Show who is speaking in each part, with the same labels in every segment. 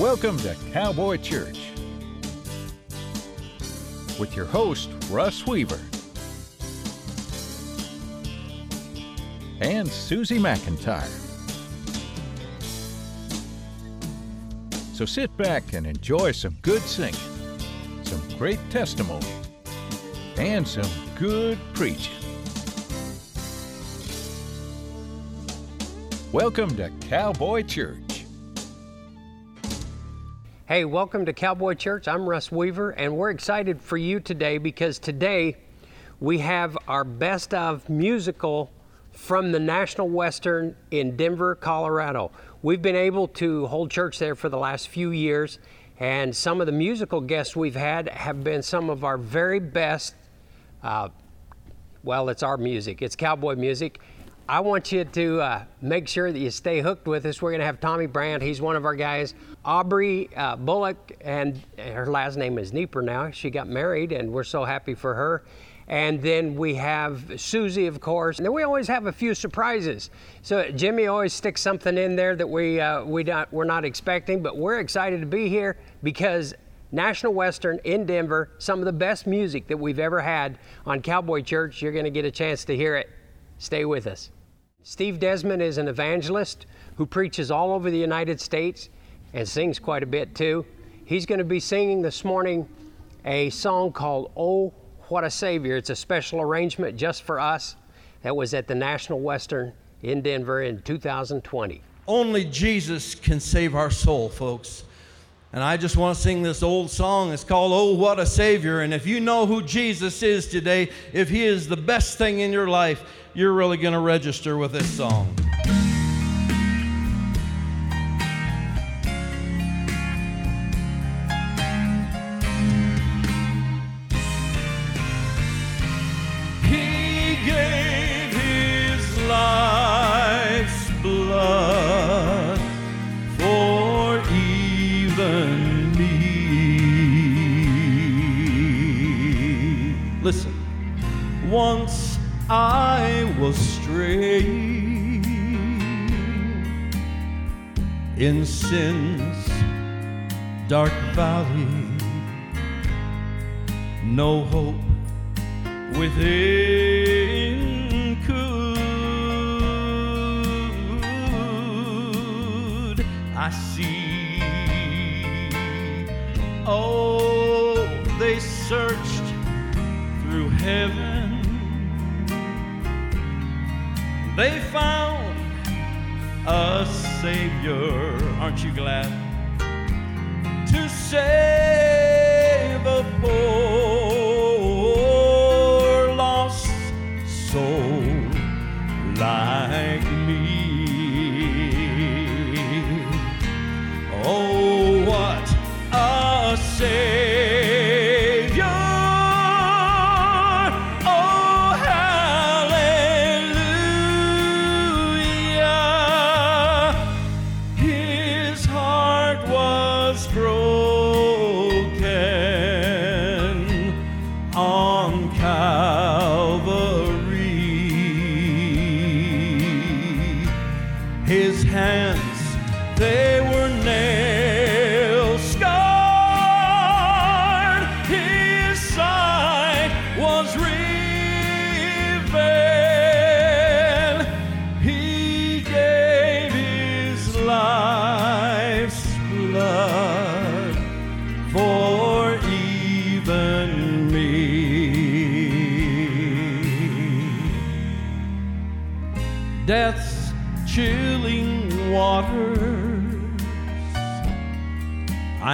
Speaker 1: Welcome to Cowboy Church with your host, Russ Weaver, and Susie McIntyre. So sit back and enjoy some good singing, some great testimony, and some good preaching. Welcome to Cowboy Church.
Speaker 2: Hey, welcome to Cowboy Church. I'm Russ Weaver, and we're excited for you today because today we have our best of musical from the National Western in Denver, Colorado. We've been able to hold church there for the last few years, and some of the musical guests we've had have been some of our very best. Uh, well, it's our music, it's cowboy music. I want you to uh, make sure that you stay hooked with us. We're going to have Tommy Brandt, he's one of our guys. Aubrey uh, Bullock, and her last name is Nieper now. She got married, and we're so happy for her. And then we have Susie, of course. And then we always have a few surprises. So Jimmy always sticks something in there that we uh, we not we're not expecting, but we're excited to be here because National Western in Denver, some of the best music that we've ever had on Cowboy Church. You're going to get a chance to hear it. Stay with us. Steve Desmond is an evangelist who preaches all over the United States and sings quite a bit too. He's going to be singing this morning a song called Oh, What a Savior. It's a special arrangement just for us that was at the National Western in Denver in 2020.
Speaker 3: Only Jesus can save our soul, folks. And I just want to sing this old song. It's called Oh, What a Savior. And if you know who Jesus is today, if He is the best thing in your life, you're really going to register with this song. Once I was straying in sin's dark valley, no hope within could I see. Oh, they searched through heaven. A Savior. Aren't you glad? To save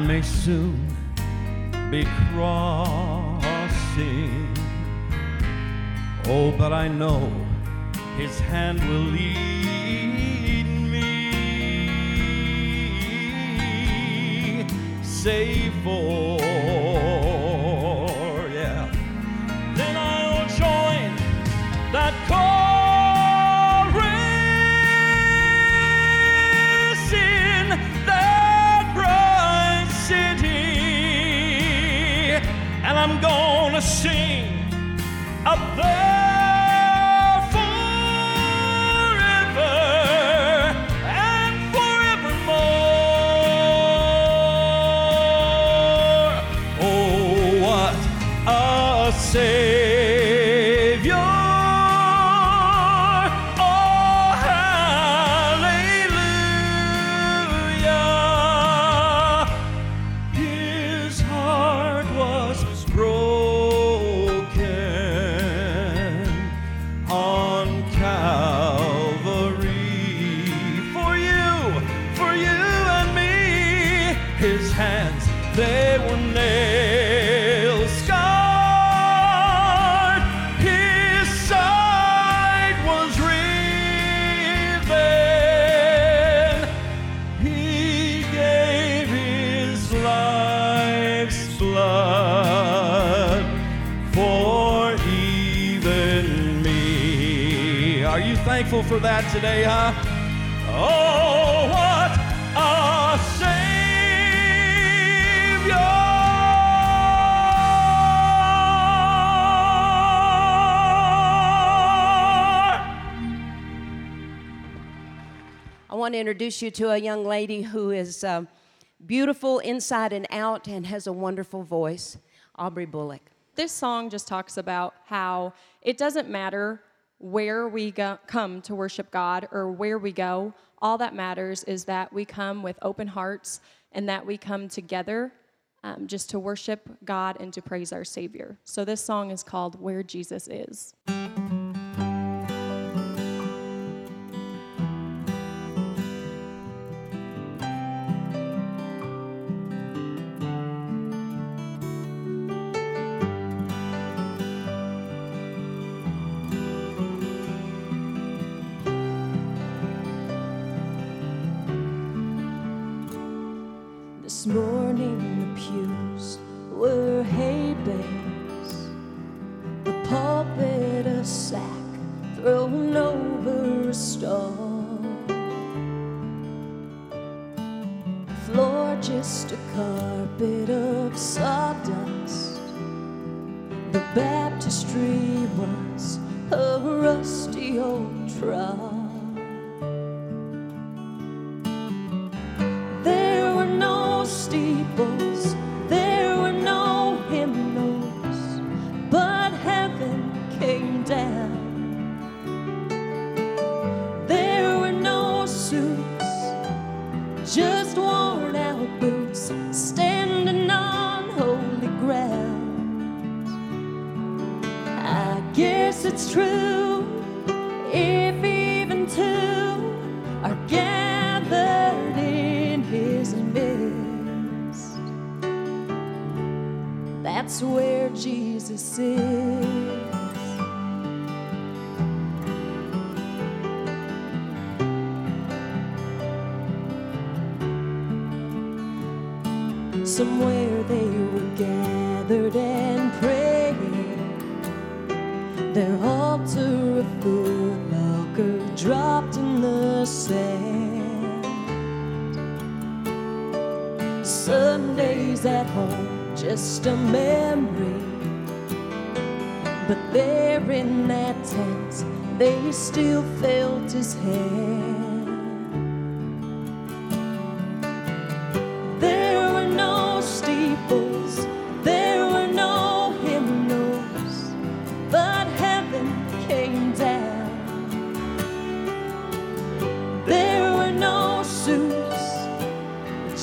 Speaker 3: I may soon be crossing. Oh, but I know his hand will lead me safe for, gonna sing
Speaker 4: want to introduce you to a young lady who is uh, beautiful inside and out and has a wonderful voice, Aubrey Bullock.
Speaker 5: This song just talks about how it doesn't matter where we go, come to worship God or where we go. All that matters is that we come with open hearts and that we come together um, just to worship God and to praise our Savior. So this song is called Where Jesus Is.
Speaker 6: Somewhere they were gathered and praying their altar a foot locker dropped in the sand. Sundays at home, just a memory. But there in that tent, they still felt his hand.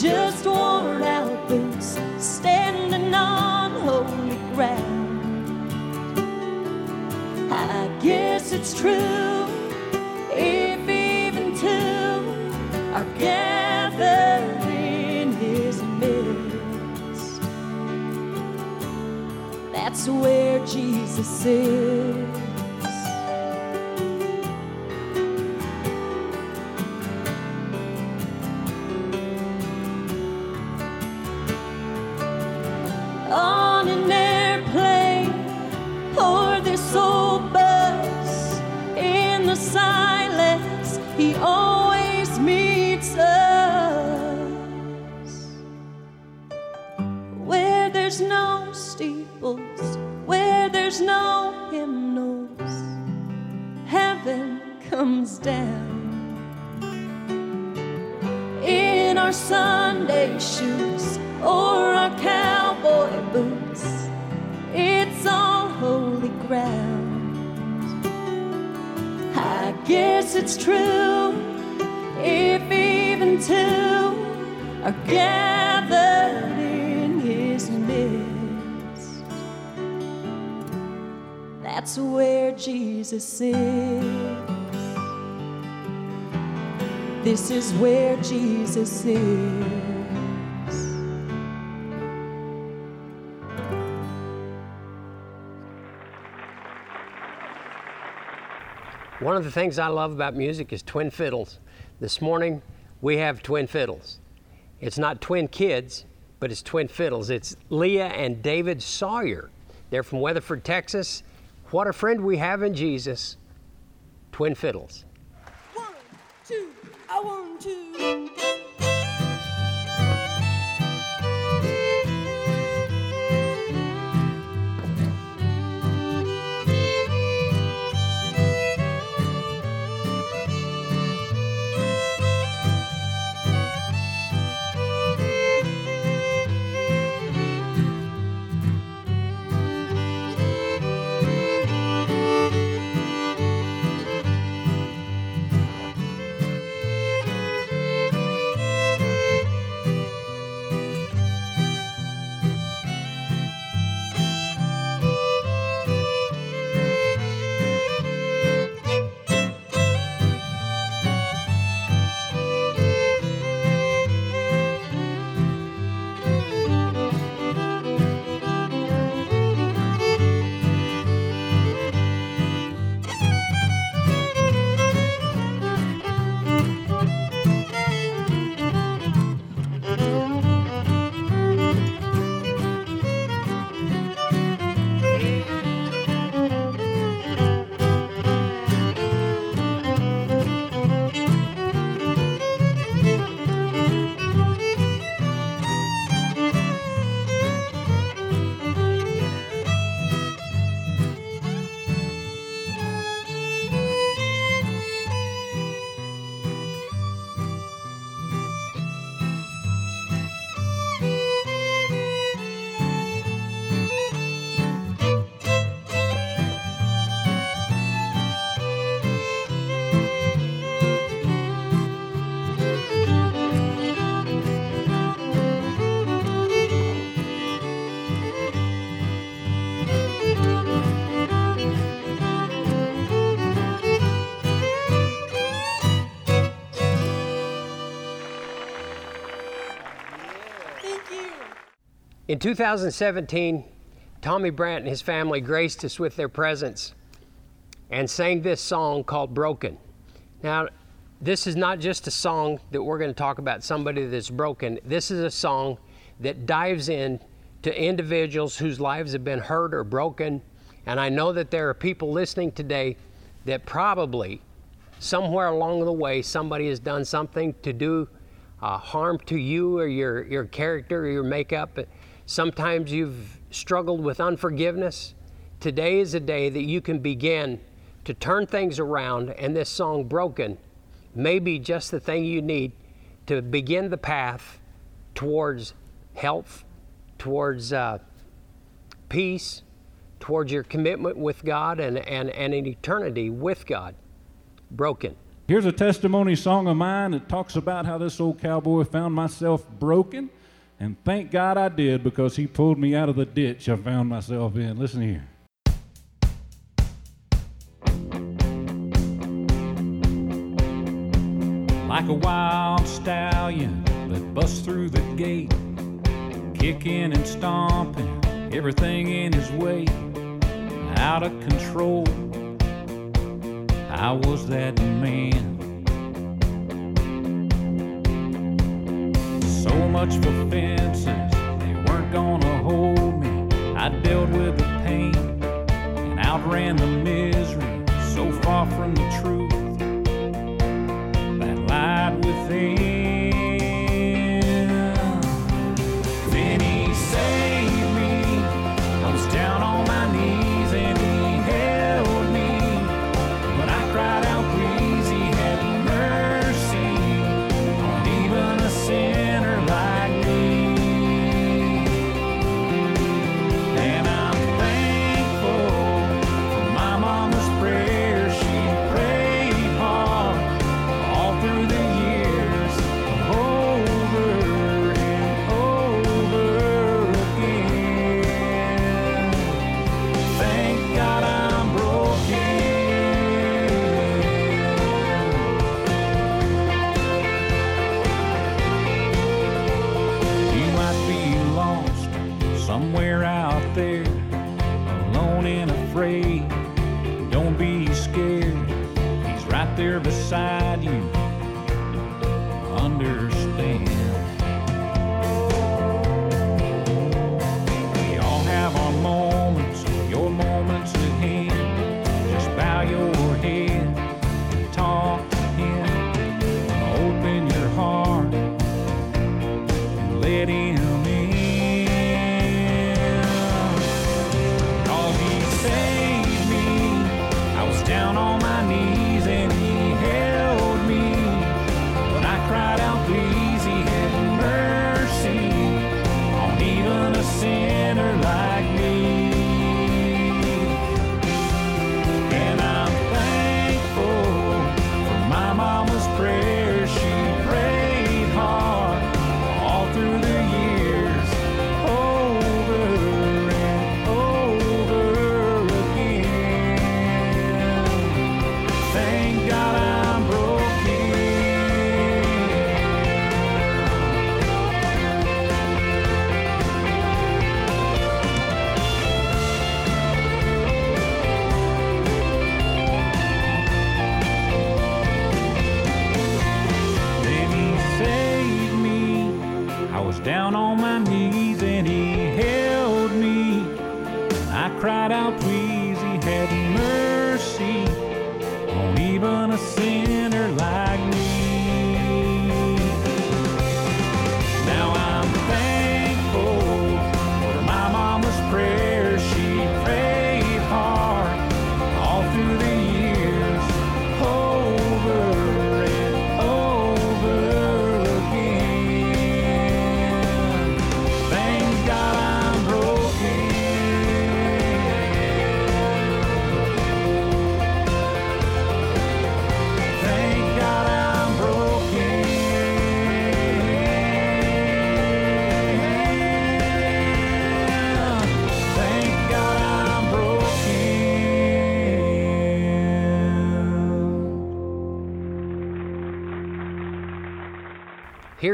Speaker 6: Just worn out boots, standing on holy ground. I guess it's true if even two are gathered in his midst. That's where Jesus is. There's no steeples, where there's no hymnals, heaven comes down. In our Sunday shoes or our cowboy boots, it's all holy ground. I guess it's true if even two are gathered That's where Jesus is. This is where Jesus is.
Speaker 2: One of the things I love about music is twin fiddles. This morning we have twin fiddles. It's not twin kids, but it's twin fiddles. It's Leah and David Sawyer. They're from Weatherford, Texas what a friend we have in Jesus. Twin fiddles.
Speaker 6: One, two, I want to.
Speaker 2: In 2017, Tommy Brandt and his family graced us with their presence and sang this song called Broken. Now, this is not just a song that we're going to talk about somebody that's broken. This is a song that dives in to individuals whose lives have been hurt or broken. And I know that there are people listening today that probably somewhere along the way somebody has done something to do uh, harm to you or your, your character or your makeup. Sometimes you've struggled with unforgiveness. Today is a day that you can begin to turn things around, and this song, Broken, may be just the thing you need to begin the path towards health, towards uh, peace, towards your commitment with God and, and, and an eternity with God. Broken.
Speaker 7: Here's a testimony song of mine that talks about how this old cowboy found myself broken. And thank God I did because he pulled me out of the ditch I found myself in. Listen here. Like a wild stallion that busts through the gate, kicking and stomping everything in his way, out of control. I was that man. For fences, they weren't gonna hold me. I dealt with the pain and outran the misery, so far from the truth that lied within.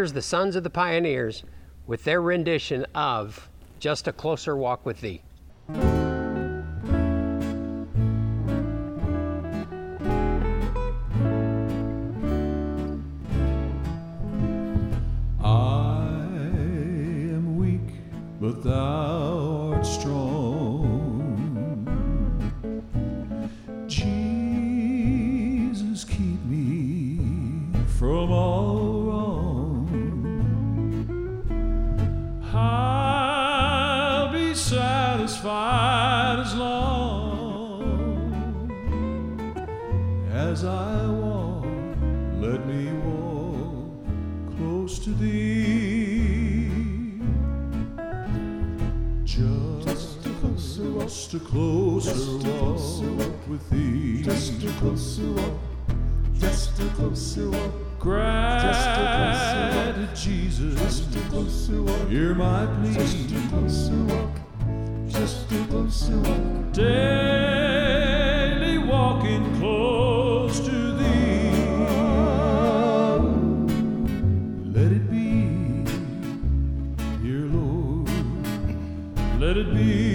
Speaker 3: here's the Sons of the Pioneers with their rendition of Just a Closer Walk with Thee.
Speaker 8: Just a closer, just walk, with thee. Just a closer walk. Just a closer walk. Cry to Jesus. Just a closer walk. Hear my plea. Just a closer walk. Just a closer walk. Daily walking close to thee. Let it be, dear Lord. Let it be.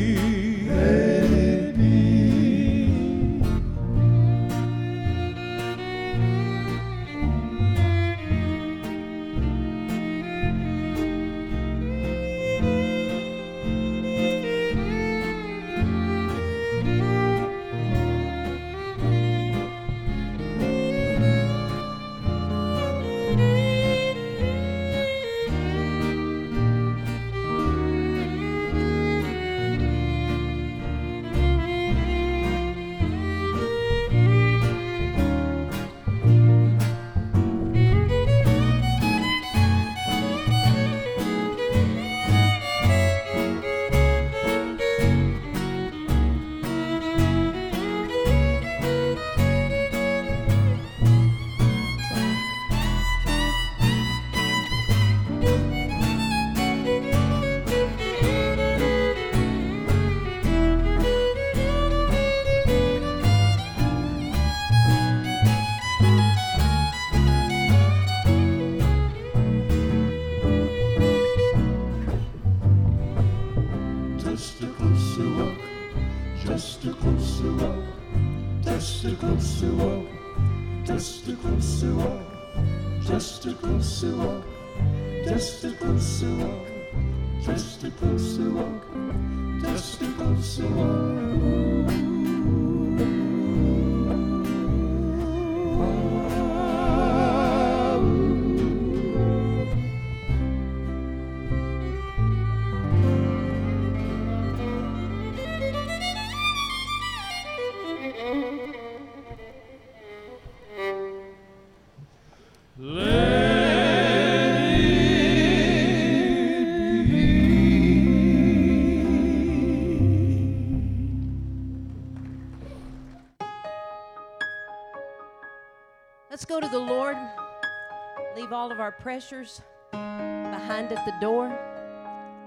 Speaker 4: Pressures behind at the door,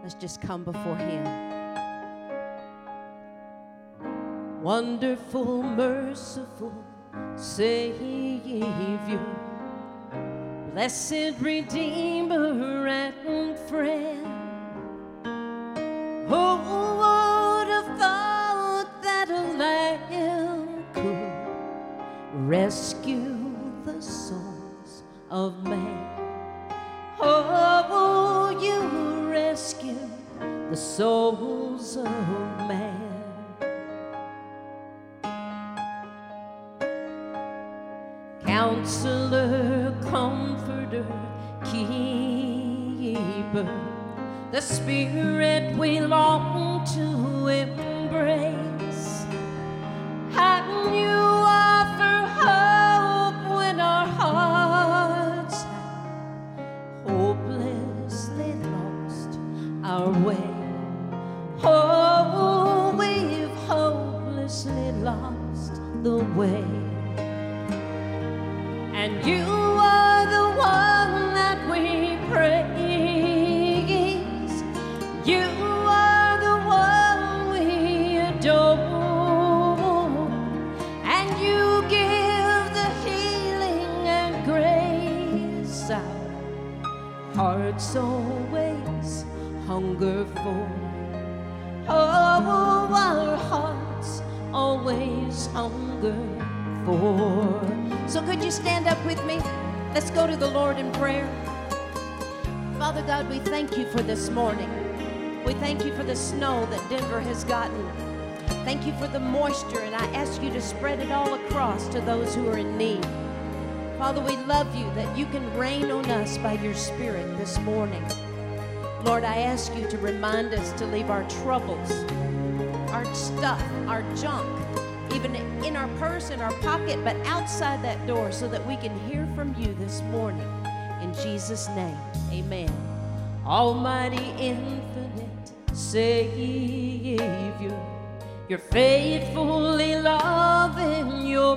Speaker 4: let's just come before Him. Wonderful, merciful Savior, blessed Redeemer and friend. Our way. Oh, we've hopelessly lost the way. And you always hunger for. So, could you stand up with me? Let's go to the Lord in prayer. Father God, we thank you for this morning. We thank you for the snow that Denver has gotten. Thank you for the moisture, and I ask you to spread it all across to those who are in need. Father, we love you that you can rain on us by your Spirit this morning. Lord, I ask you to remind us to leave our troubles, our stuff, our junk, even in our purse, in our pocket, but outside that door so that we can hear from you this morning. In Jesus' name, amen. Almighty, infinite Savior, you're faithfully loving your